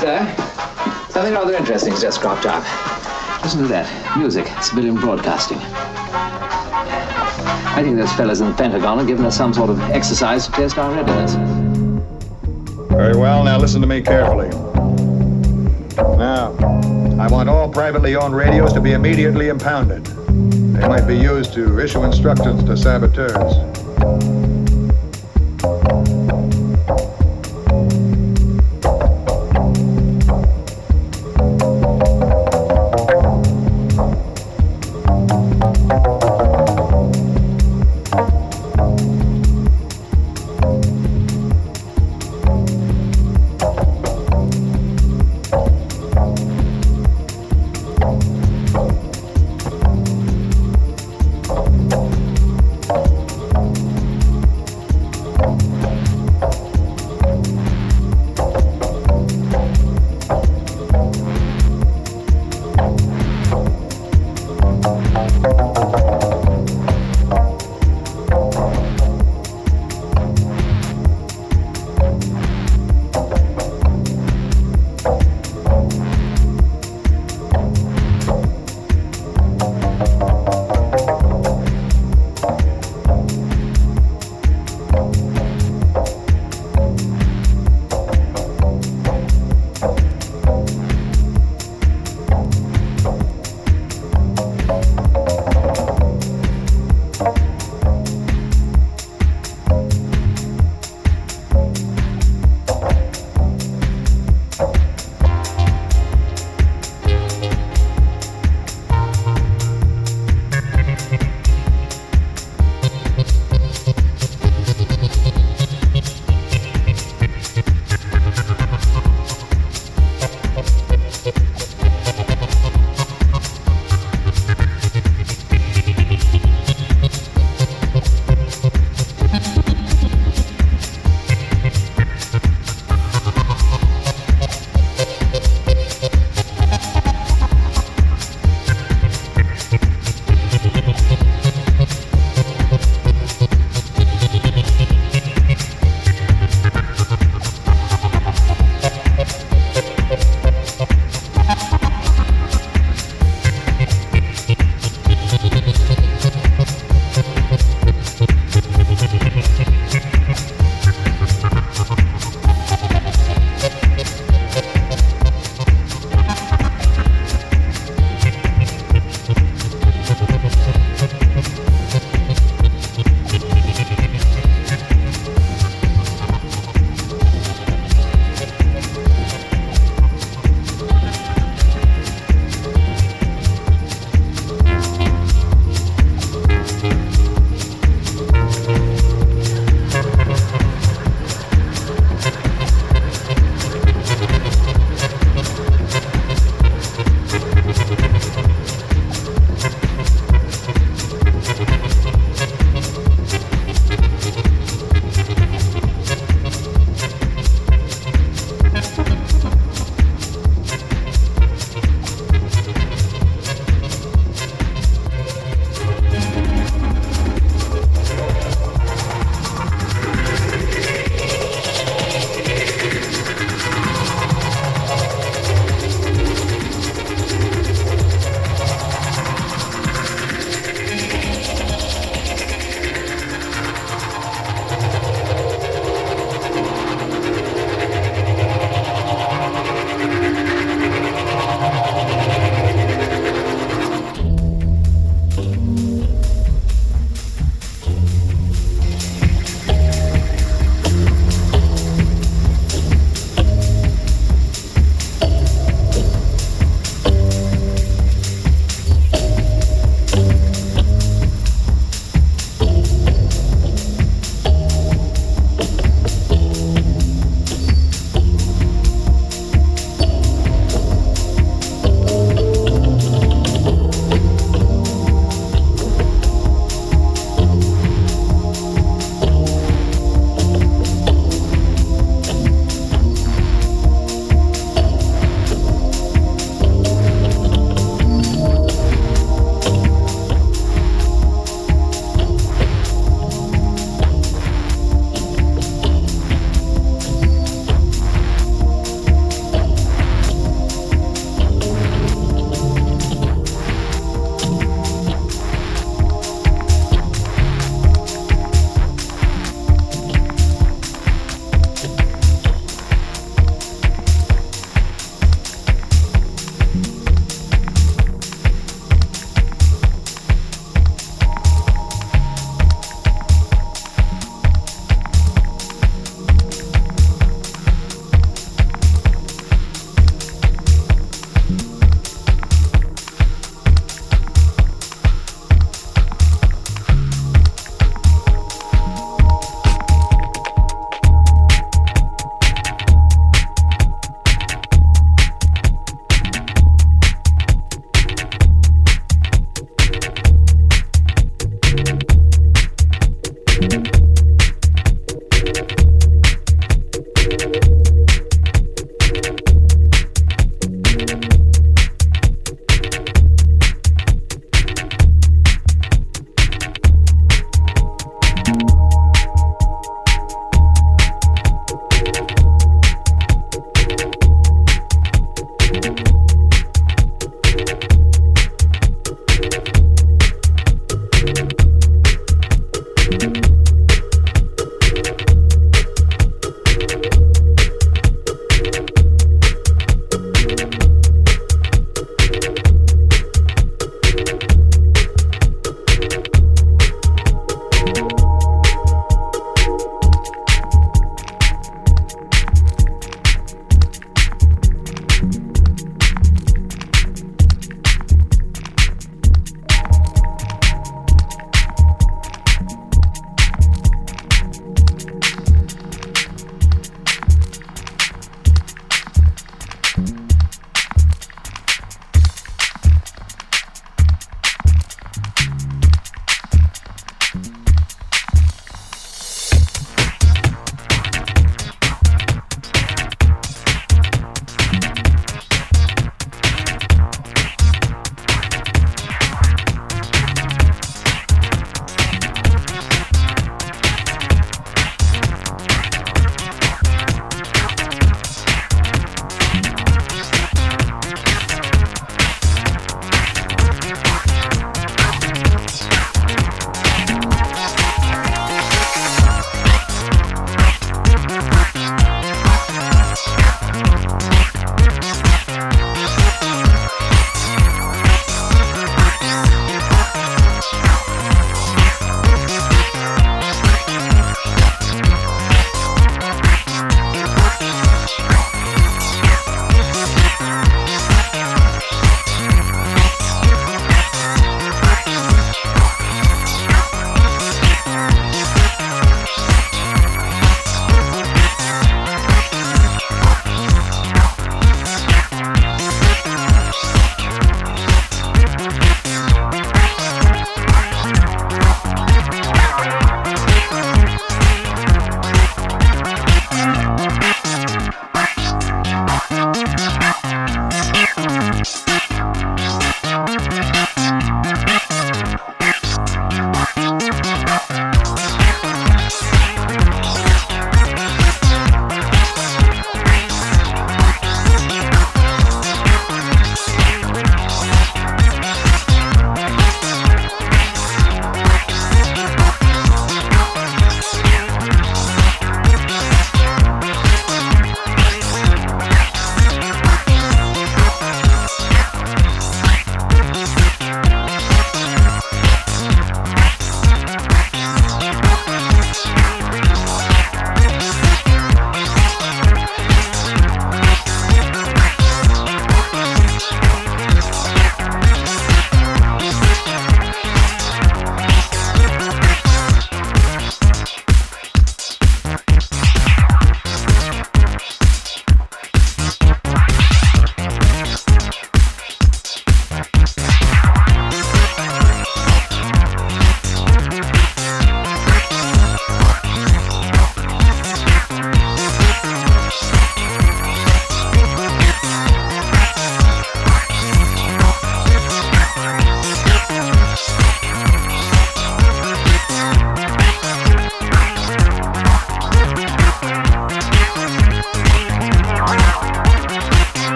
sir. Something rather interesting has just cropped up. Listen to that. Music. Civilian broadcasting. I think those fellas in the Pentagon are giving us some sort of exercise to test our readiness. Very well. Now listen to me carefully. Now, I want all privately owned radios to be immediately impounded. They might be used to issue instructions to saboteurs.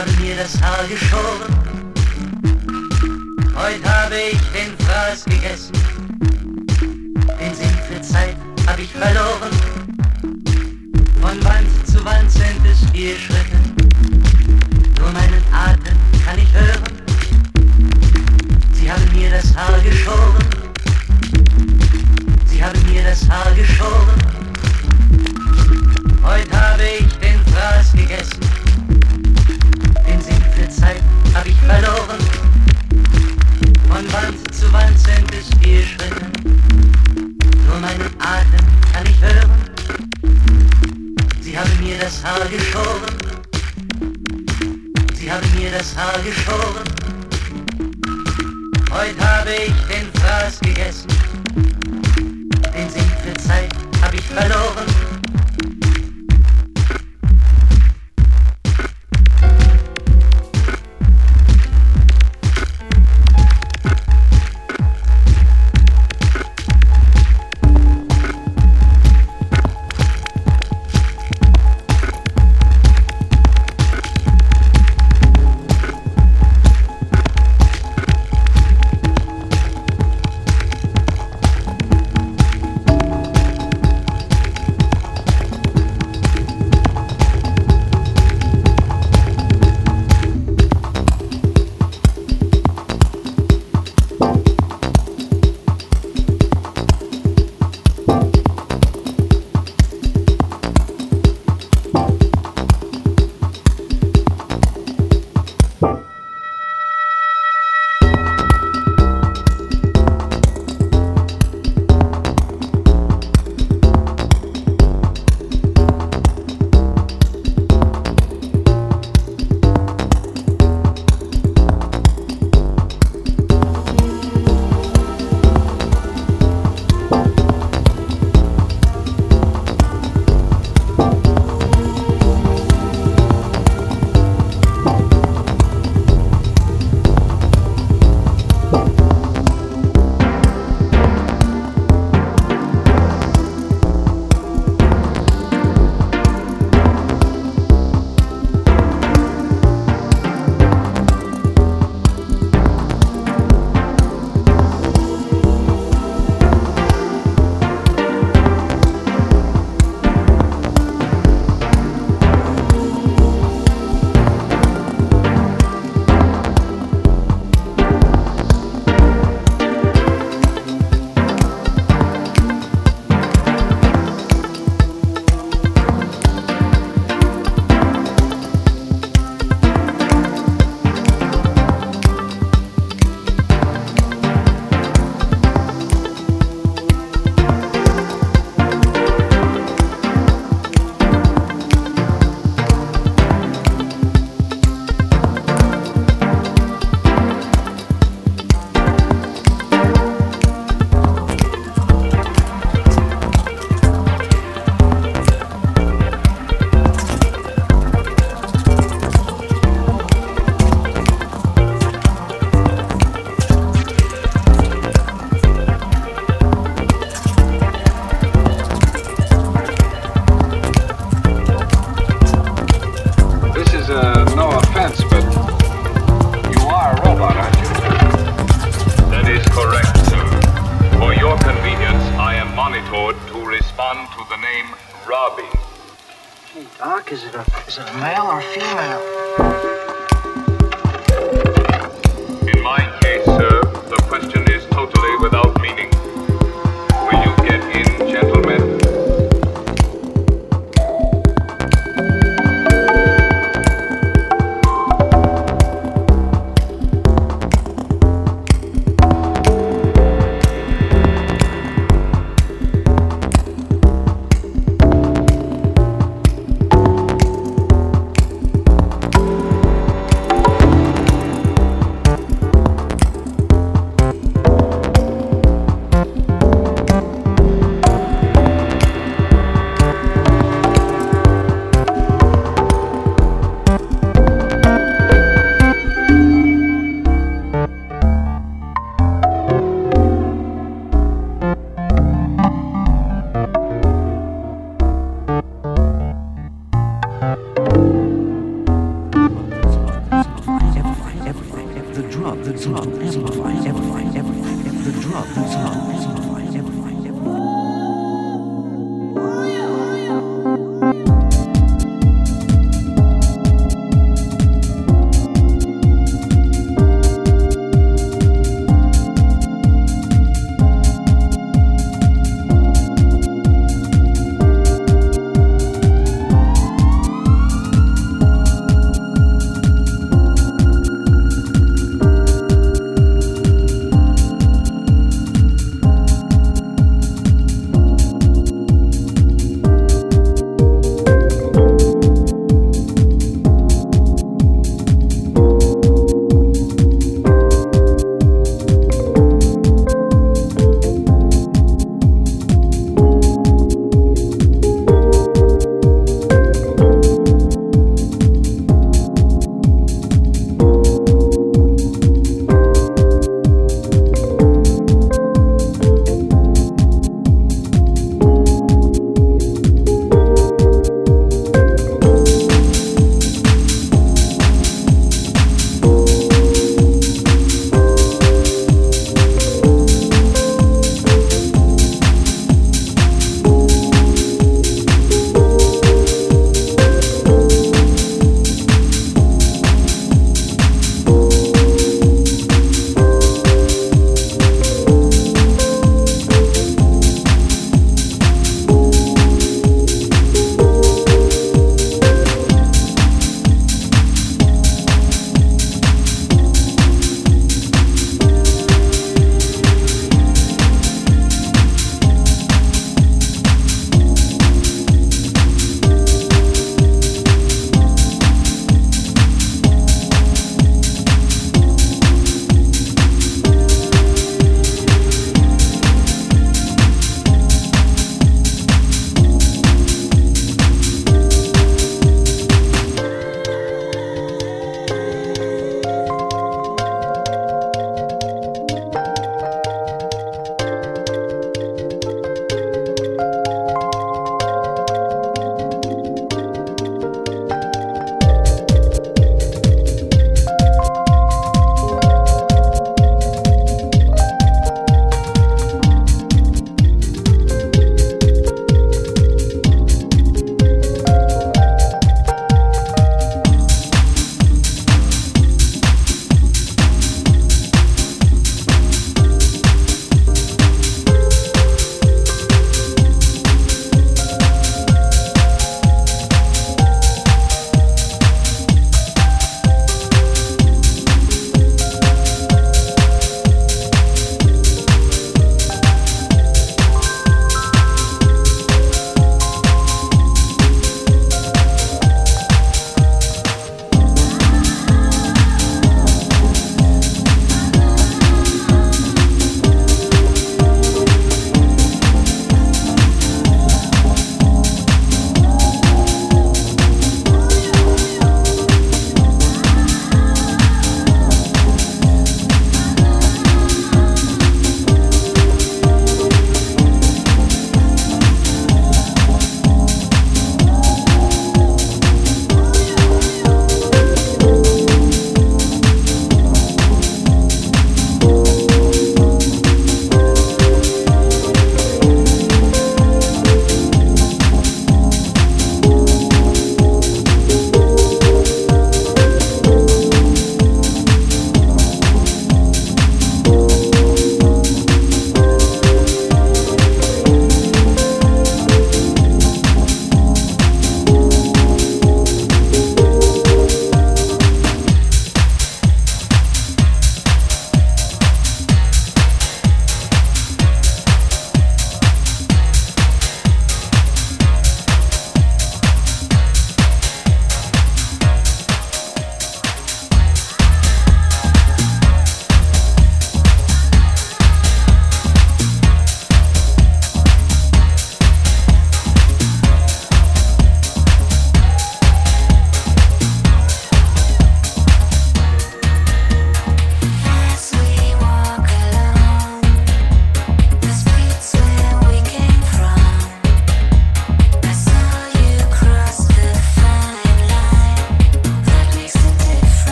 Sie haben mir das Haar geschoren. Heute habe ich den Fraß gegessen. Den Sinn für Zeit habe ich verloren. Von Wand zu Wand sind es vier Schritte. Nur meinen Atem kann ich hören. Sie haben mir das Haar geschoren. Sie haben mir das Haar geschoren. Heute habe ich den Fraß gegessen. Zeit habe ich verloren. Von Wand zu Wand sind es vier Schritte. Nur meinen Atem kann ich hören. Sie haben mir das Haar geschoren. Sie haben mir das Haar geschoren. Heute habe ich den Fraß gegessen. Den Sinn für Zeit habe ich verloren.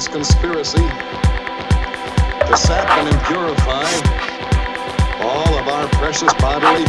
this conspiracy to sap and impurify all of our precious bodily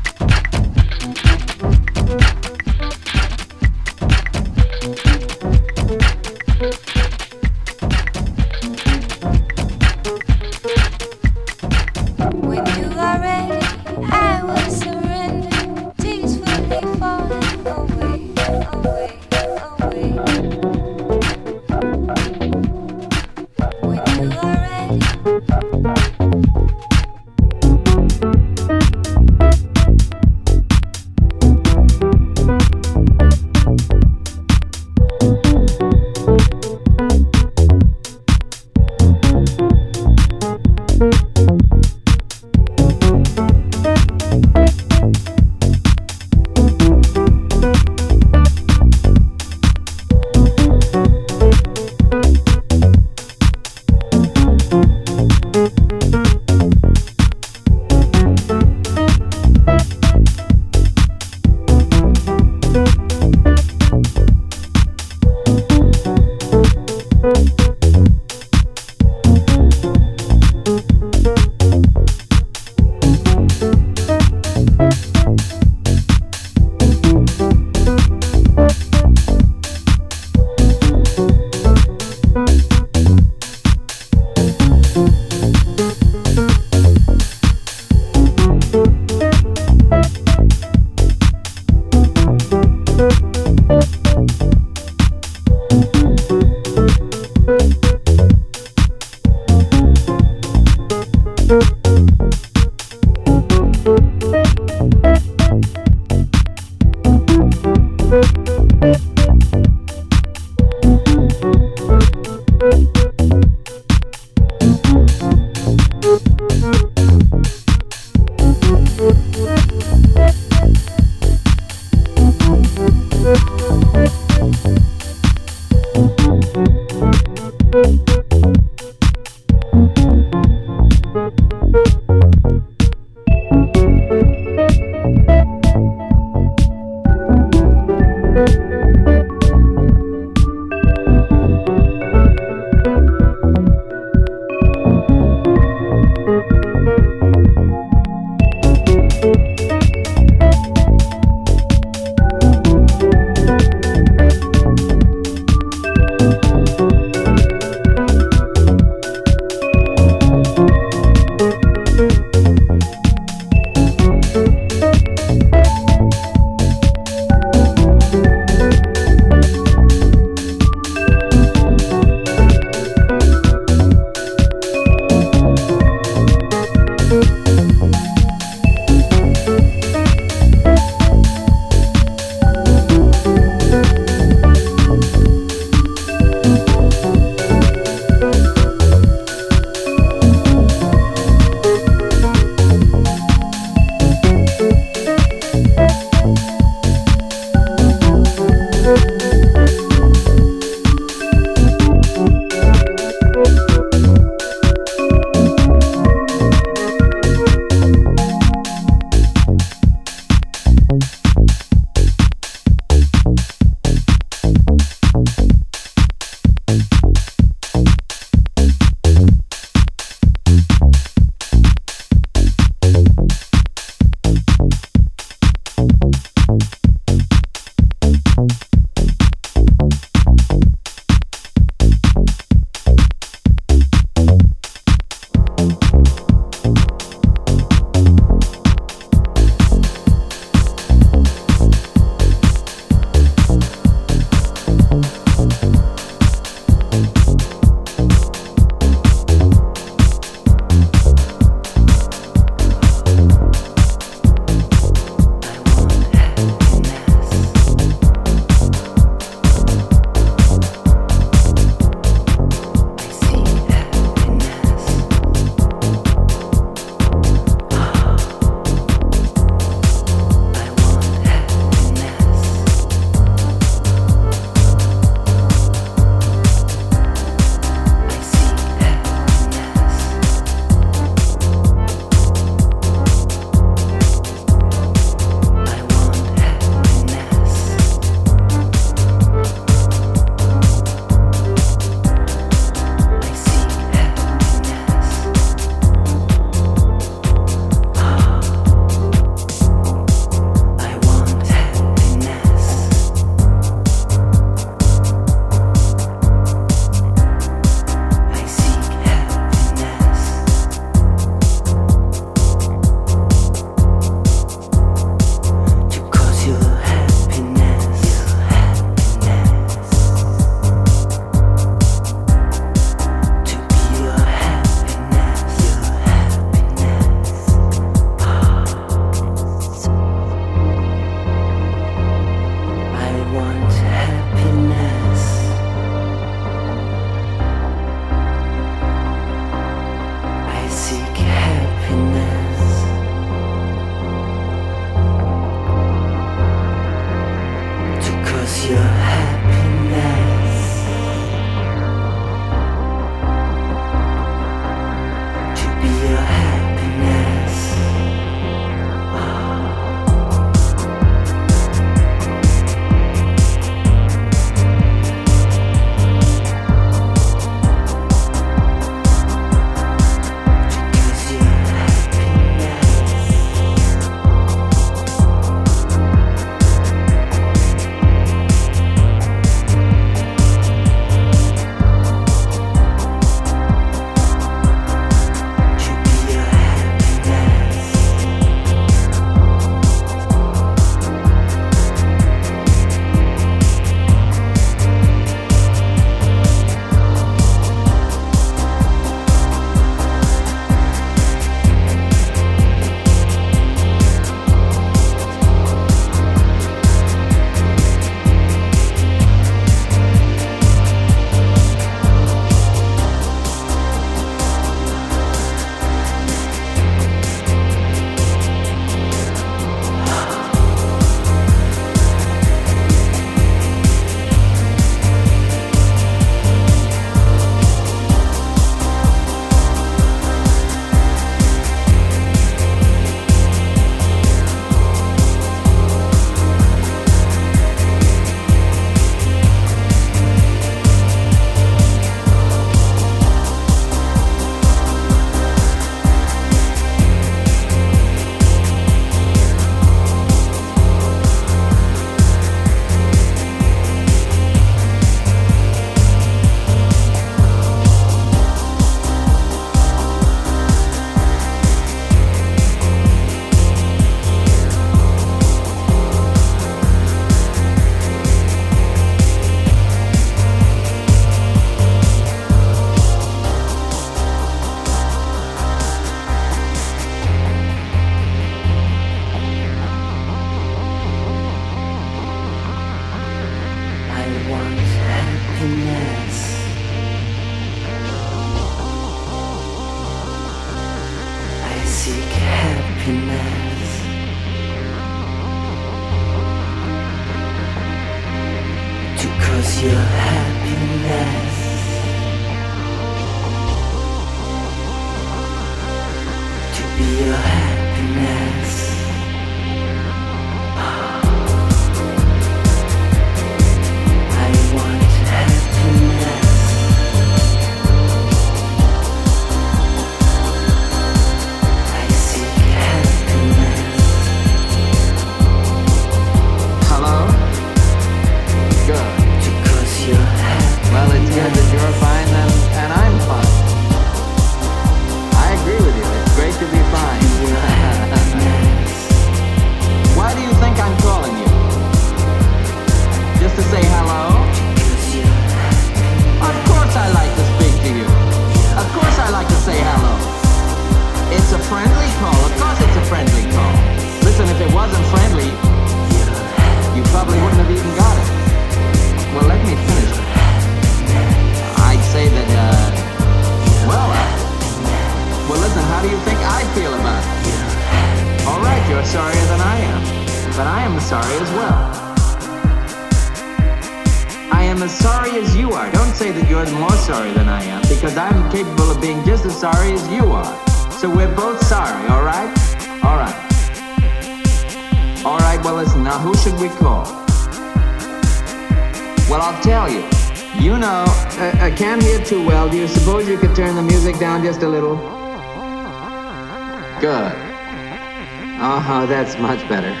much better.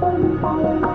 Música